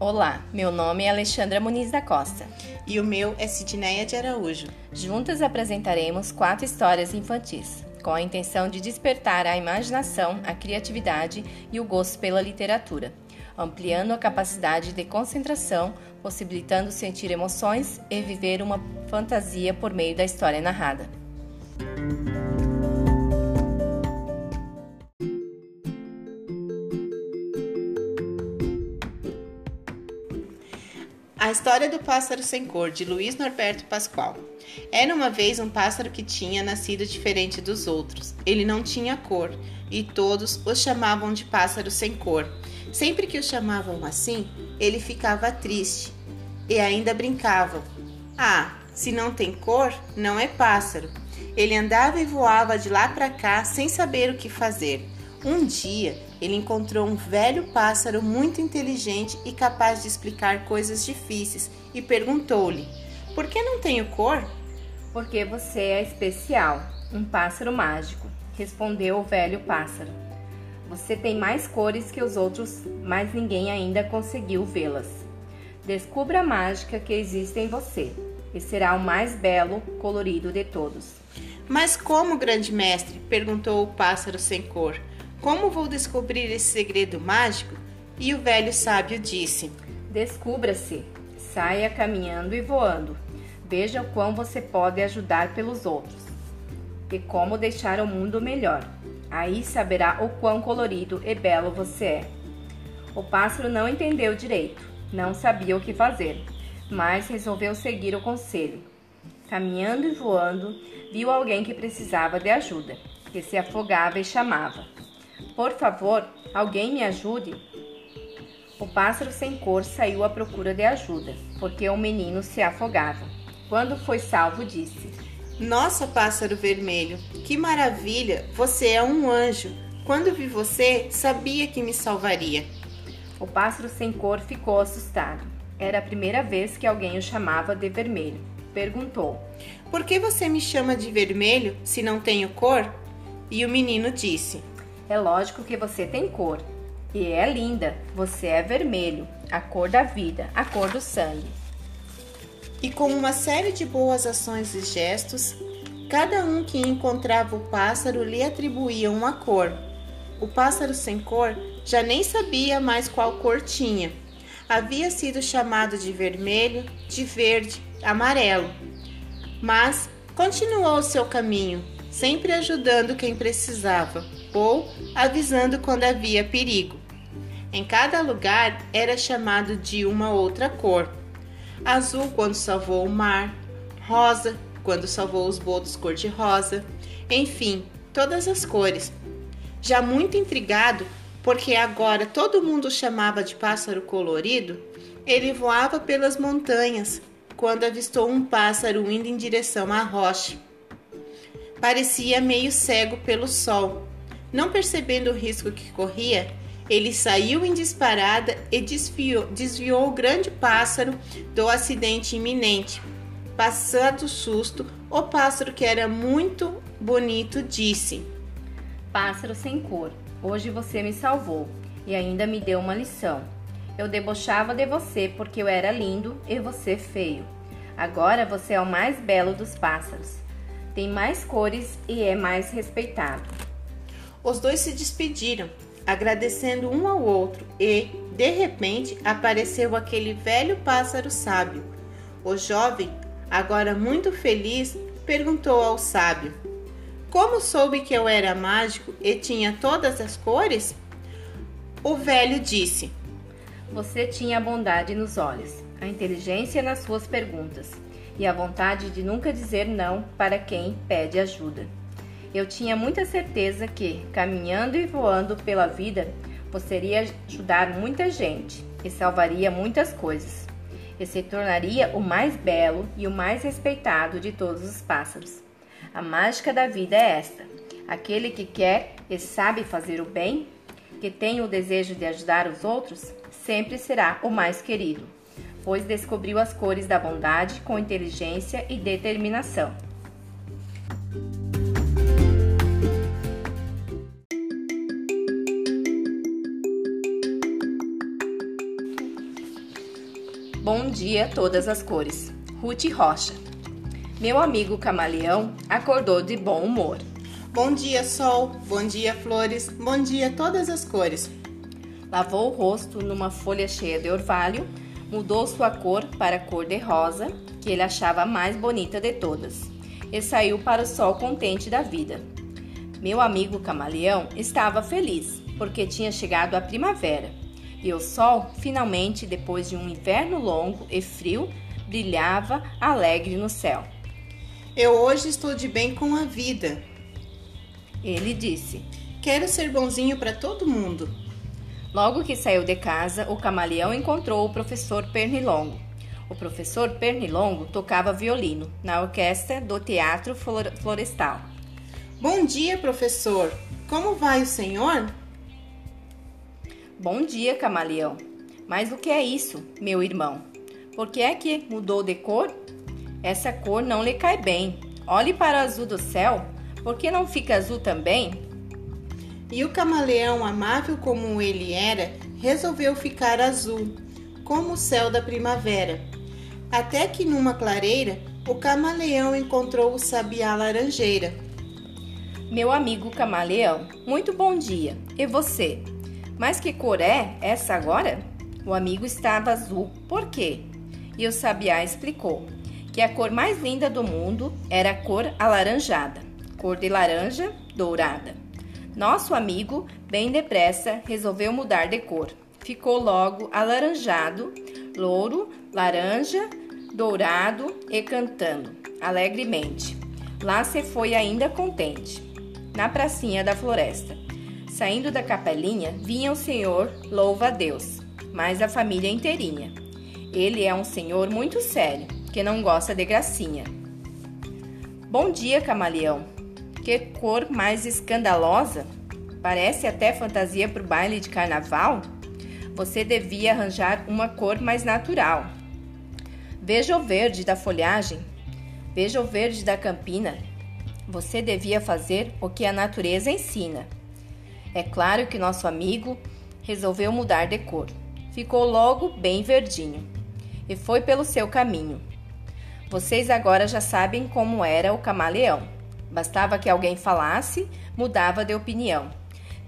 Olá, meu nome é Alexandra Muniz da Costa. E o meu é Sidneia de Araújo. Juntas apresentaremos quatro histórias infantis, com a intenção de despertar a imaginação, a criatividade e o gosto pela literatura, ampliando a capacidade de concentração, possibilitando sentir emoções e viver uma fantasia por meio da história narrada. A história do pássaro sem cor, de Luiz Norberto Pascoal. Era uma vez um pássaro que tinha nascido diferente dos outros. Ele não tinha cor e todos o chamavam de pássaro sem cor. Sempre que o chamavam assim, ele ficava triste e ainda brincavam. Ah, se não tem cor, não é pássaro. Ele andava e voava de lá para cá sem saber o que fazer. Um dia, ele encontrou um velho pássaro muito inteligente e capaz de explicar coisas difíceis e perguntou-lhe: Por que não tenho cor? Porque você é especial, um pássaro mágico, respondeu o velho pássaro. Você tem mais cores que os outros, mas ninguém ainda conseguiu vê-las. Descubra a mágica que existe em você e será o mais belo, colorido de todos. Mas como, grande mestre? perguntou o pássaro sem cor. Como vou descobrir esse segredo mágico? E o velho sábio disse: Descubra-se, saia caminhando e voando. Veja o quão você pode ajudar pelos outros e como deixar o mundo melhor. Aí saberá o quão colorido e belo você é. O pássaro não entendeu direito, não sabia o que fazer, mas resolveu seguir o conselho. Caminhando e voando, viu alguém que precisava de ajuda, que se afogava e chamava. Por favor, alguém me ajude? O pássaro sem cor saiu à procura de ajuda, porque o menino se afogava. Quando foi salvo, disse: Nossa, pássaro vermelho, que maravilha! Você é um anjo. Quando vi você, sabia que me salvaria. O pássaro sem cor ficou assustado. Era a primeira vez que alguém o chamava de vermelho. Perguntou: Por que você me chama de vermelho se não tenho cor? E o menino disse: é lógico que você tem cor. E é linda. Você é vermelho, a cor da vida, a cor do sangue. E com uma série de boas ações e gestos, cada um que encontrava o pássaro lhe atribuía uma cor. O pássaro sem cor já nem sabia mais qual cor tinha. Havia sido chamado de vermelho, de verde, amarelo. Mas continuou seu caminho, sempre ajudando quem precisava ou avisando quando havia perigo. Em cada lugar era chamado de uma outra cor: azul quando salvou o mar, rosa quando salvou os botos cor-de-rosa, enfim, todas as cores. Já muito intrigado, porque agora todo mundo chamava de pássaro colorido, ele voava pelas montanhas quando avistou um pássaro indo em direção à rocha. Parecia meio cego pelo sol não percebendo o risco que corria, ele saiu em disparada e desviou, desviou o grande pássaro do acidente iminente. Passado o susto, o pássaro, que era muito bonito, disse: Pássaro sem cor, hoje você me salvou e ainda me deu uma lição. Eu debochava de você porque eu era lindo e você feio. Agora você é o mais belo dos pássaros. Tem mais cores e é mais respeitado. Os dois se despediram, agradecendo um ao outro, e, de repente, apareceu aquele velho pássaro sábio. O jovem, agora muito feliz, perguntou ao sábio: Como soube que eu era mágico e tinha todas as cores? O velho disse: Você tinha bondade nos olhos, a inteligência nas suas perguntas e a vontade de nunca dizer não para quem pede ajuda. Eu tinha muita certeza que, caminhando e voando pela vida, você iria ajudar muita gente e salvaria muitas coisas. E se tornaria o mais belo e o mais respeitado de todos os pássaros. A mágica da vida é esta: aquele que quer e sabe fazer o bem, que tem o desejo de ajudar os outros, sempre será o mais querido, pois descobriu as cores da bondade com inteligência e determinação. Bom dia, todas as cores. Ruth Rocha. Meu amigo camaleão acordou de bom humor. Bom dia, sol. Bom dia, flores. Bom dia, todas as cores. Lavou o rosto numa folha cheia de orvalho, mudou sua cor para a cor de rosa, que ele achava a mais bonita de todas, e saiu para o sol contente da vida. Meu amigo camaleão estava feliz, porque tinha chegado a primavera, e o sol, finalmente, depois de um inverno longo e frio, brilhava alegre no céu. Eu hoje estou de bem com a vida. Ele disse: Quero ser bonzinho para todo mundo. Logo que saiu de casa, o camaleão encontrou o professor Pernilongo. O professor Pernilongo tocava violino na orquestra do Teatro Florestal. Bom dia, professor. Como vai o senhor? Bom dia, camaleão. Mas o que é isso, meu irmão? Por que é que mudou de cor? Essa cor não lhe cai bem. Olhe para o azul do céu. Por que não fica azul também? E o camaleão, amável como ele era, resolveu ficar azul, como o céu da primavera. Até que numa clareira, o camaleão encontrou o sabiá laranjeira. Meu amigo camaleão, muito bom dia. E você? Mas que cor é essa agora? O amigo estava azul. Por quê? E o sabiá explicou que a cor mais linda do mundo era a cor alaranjada, cor de laranja dourada. Nosso amigo, bem depressa, resolveu mudar de cor. Ficou logo alaranjado, louro, laranja, dourado e cantando alegremente. Lá se foi ainda contente, na pracinha da floresta. Saindo da capelinha, vinha o senhor louva a Deus, mas a família inteirinha. Ele é um senhor muito sério, que não gosta de gracinha. Bom dia, camaleão. Que cor mais escandalosa! Parece até fantasia para o baile de carnaval. Você devia arranjar uma cor mais natural. Veja o verde da folhagem. Veja o verde da campina. Você devia fazer o que a natureza ensina. É claro que nosso amigo resolveu mudar de cor. Ficou logo bem verdinho e foi pelo seu caminho. Vocês agora já sabem como era o camaleão. Bastava que alguém falasse, mudava de opinião.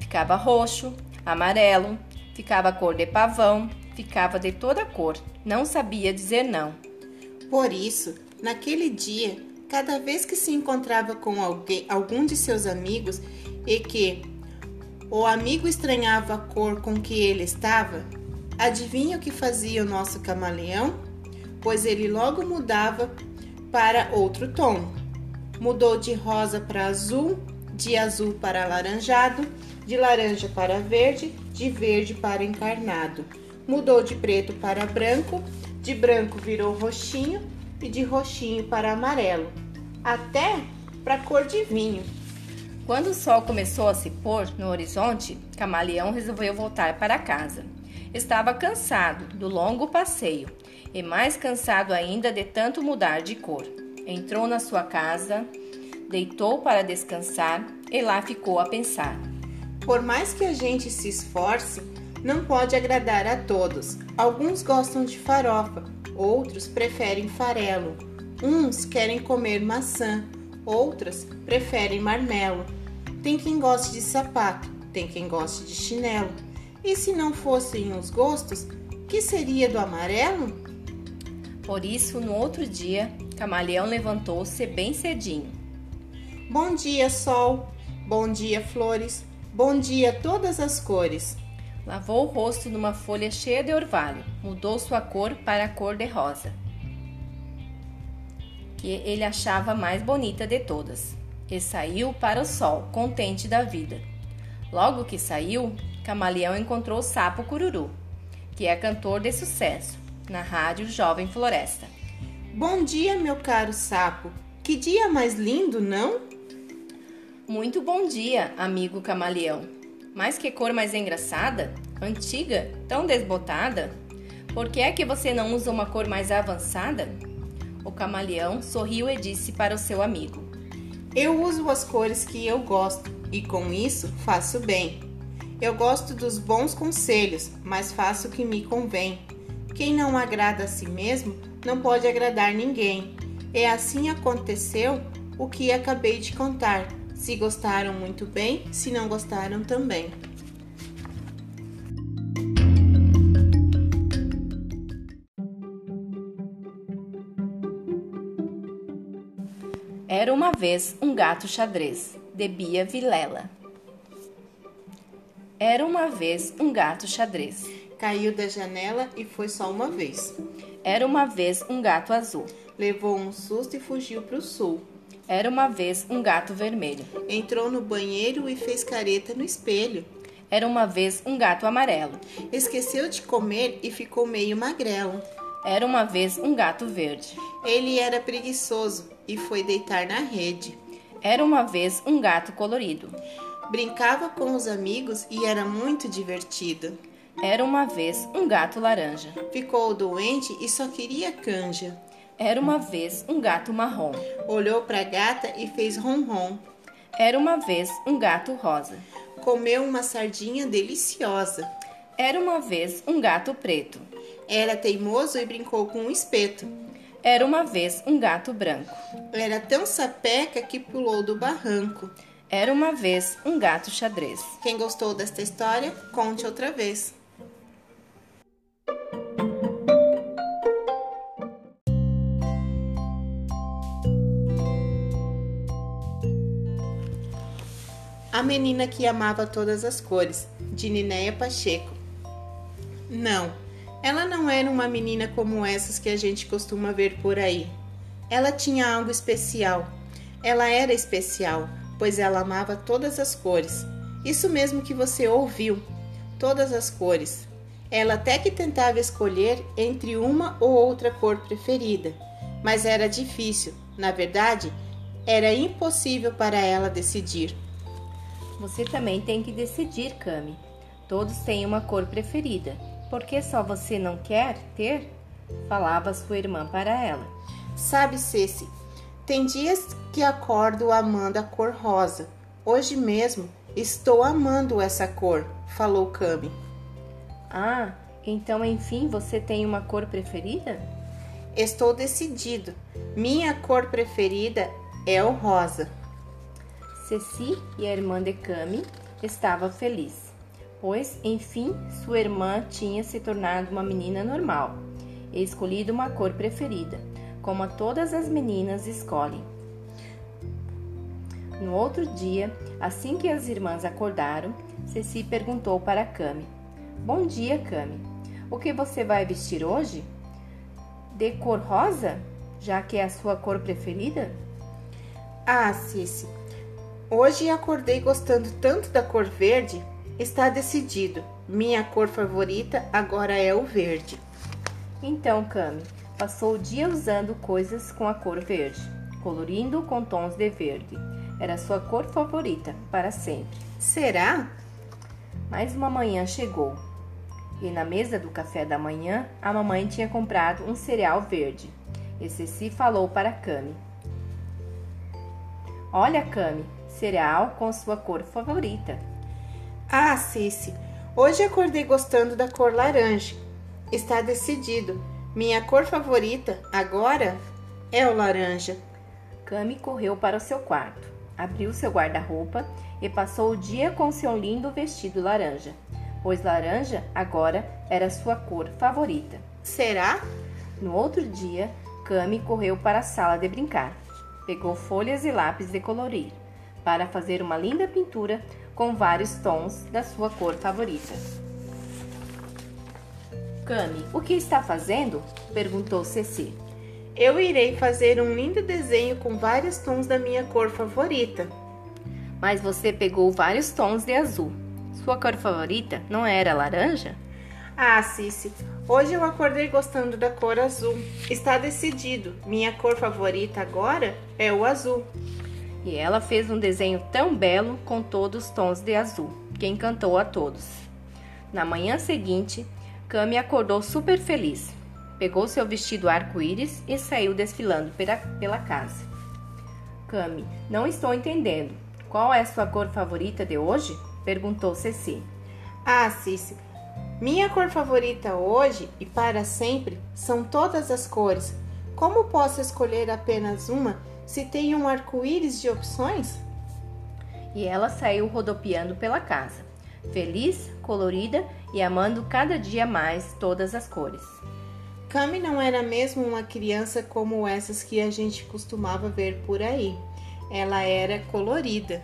Ficava roxo, amarelo, ficava cor de pavão, ficava de toda cor, não sabia dizer não. Por isso, naquele dia, cada vez que se encontrava com alguém, algum de seus amigos e que o amigo estranhava a cor com que ele estava, adivinha o que fazia o nosso camaleão? pois ele logo mudava para outro tom. Mudou de rosa para azul, de azul para alaranjado, de laranja para verde, de verde para encarnado. Mudou de preto para branco, de branco virou roxinho e de roxinho para amarelo, até para cor de vinho. Quando o sol começou a se pôr no horizonte, Camaleão resolveu voltar para casa. Estava cansado do longo passeio e mais cansado ainda de tanto mudar de cor. Entrou na sua casa, deitou para descansar e lá ficou a pensar. Por mais que a gente se esforce, não pode agradar a todos. Alguns gostam de farofa, outros preferem farelo. Uns querem comer maçã, outras preferem marmelo. Tem quem goste de sapato, tem quem goste de chinelo. E se não fossem os gostos, que seria do amarelo? Por isso, no outro dia, Camaleão levantou-se bem cedinho. Bom dia, sol. Bom dia, flores. Bom dia, todas as cores. Lavou o rosto numa folha cheia de orvalho, mudou sua cor para a cor de rosa, que ele achava mais bonita de todas, e saiu para o sol, contente da vida. Logo que saiu, Camaleão encontrou o sapo Cururu, que é cantor de sucesso na Rádio Jovem Floresta. Bom dia, meu caro sapo. Que dia mais lindo, não? Muito bom dia, amigo camaleão. Mas que cor mais engraçada, antiga, tão desbotada. Por que é que você não usa uma cor mais avançada? O camaleão sorriu e disse para o seu amigo: Eu uso as cores que eu gosto e com isso faço bem. Eu gosto dos bons conselhos, mas faço o que me convém. Quem não agrada a si mesmo não pode agradar ninguém. E assim aconteceu o que acabei de contar. Se gostaram, muito bem, se não gostaram, também. Era uma vez um gato xadrez, de Bia Vilela. Era uma vez um gato xadrez. Caiu da janela e foi só uma vez. Era uma vez um gato azul. Levou um susto e fugiu para o sul. Era uma vez um gato vermelho. Entrou no banheiro e fez careta no espelho. Era uma vez um gato amarelo. Esqueceu de comer e ficou meio magrelo. Era uma vez um gato verde. Ele era preguiçoso e foi deitar na rede. Era uma vez um gato colorido. Brincava com os amigos e era muito divertido. Era uma vez um gato laranja. Ficou doente e só queria canja. Era uma vez um gato marrom. Olhou para a gata e fez ronron. Era uma vez um gato rosa. Comeu uma sardinha deliciosa. Era uma vez um gato preto. Era teimoso e brincou com um espeto. Era uma vez um gato branco. Era tão sapeca que pulou do barranco. Era uma vez um gato xadrez. Quem gostou desta história, conte outra vez. A menina que amava todas as cores, de Ninéia Pacheco. Não, ela não era uma menina como essas que a gente costuma ver por aí. Ela tinha algo especial. Ela era especial, pois ela amava todas as cores. Isso mesmo que você ouviu, todas as cores. Ela até que tentava escolher entre uma ou outra cor preferida, mas era difícil. Na verdade, era impossível para ela decidir. Você também tem que decidir, Cami. Todos têm uma cor preferida. Por que só você não quer ter? Falava sua irmã para ela. Sabe, Ceci, tem dias que acordo amando a cor rosa. Hoje mesmo estou amando essa cor, falou Cami. Ah, então enfim você tem uma cor preferida? Estou decidido. Minha cor preferida é o rosa. Ceci e a irmã de Cami estava feliz, pois, enfim, sua irmã tinha se tornado uma menina normal e escolhido uma cor preferida, como todas as meninas escolhem. No outro dia, assim que as irmãs acordaram, Ceci perguntou para Cami: Bom dia, Cami. O que você vai vestir hoje? De cor rosa, já que é a sua cor preferida? Ah, Cici, Hoje acordei gostando tanto da cor verde, está decidido. Minha cor favorita agora é o verde. Então, Cami, passou o dia usando coisas com a cor verde, colorindo com tons de verde. Era sua cor favorita para sempre. Será? Mais uma manhã chegou. E na mesa do café da manhã, a mamãe tinha comprado um cereal verde. E Ceci falou para Cami: Olha, Cami, cereal com sua cor favorita. Ah, Cici, hoje acordei gostando da cor laranja. Está decidido. Minha cor favorita agora é o laranja. Cami correu para o seu quarto, abriu seu guarda-roupa e passou o dia com seu lindo vestido laranja, pois laranja agora era sua cor favorita. Será? No outro dia, Cami correu para a sala de brincar. Pegou folhas e lápis de colorir para fazer uma linda pintura com vários tons da sua cor favorita. Cami, o que está fazendo? perguntou Ceci. Eu irei fazer um lindo desenho com vários tons da minha cor favorita. Mas você pegou vários tons de azul. Sua cor favorita não era laranja? Ah, Cici, hoje eu acordei gostando da cor azul. Está decidido. Minha cor favorita agora é o azul. E ela fez um desenho tão belo com todos os tons de azul, que encantou a todos. Na manhã seguinte, Cami acordou super feliz. Pegou seu vestido arco-íris e saiu desfilando pela, pela casa. Cami, não estou entendendo. Qual é a sua cor favorita de hoje? perguntou Ceci. Ah, Cici, Minha cor favorita hoje e para sempre são todas as cores. Como posso escolher apenas uma se tem um arco-íris de opções? E ela saiu rodopiando pela casa, feliz, colorida e amando cada dia mais todas as cores. Cami não era mesmo uma criança como essas que a gente costumava ver por aí. Ela era colorida.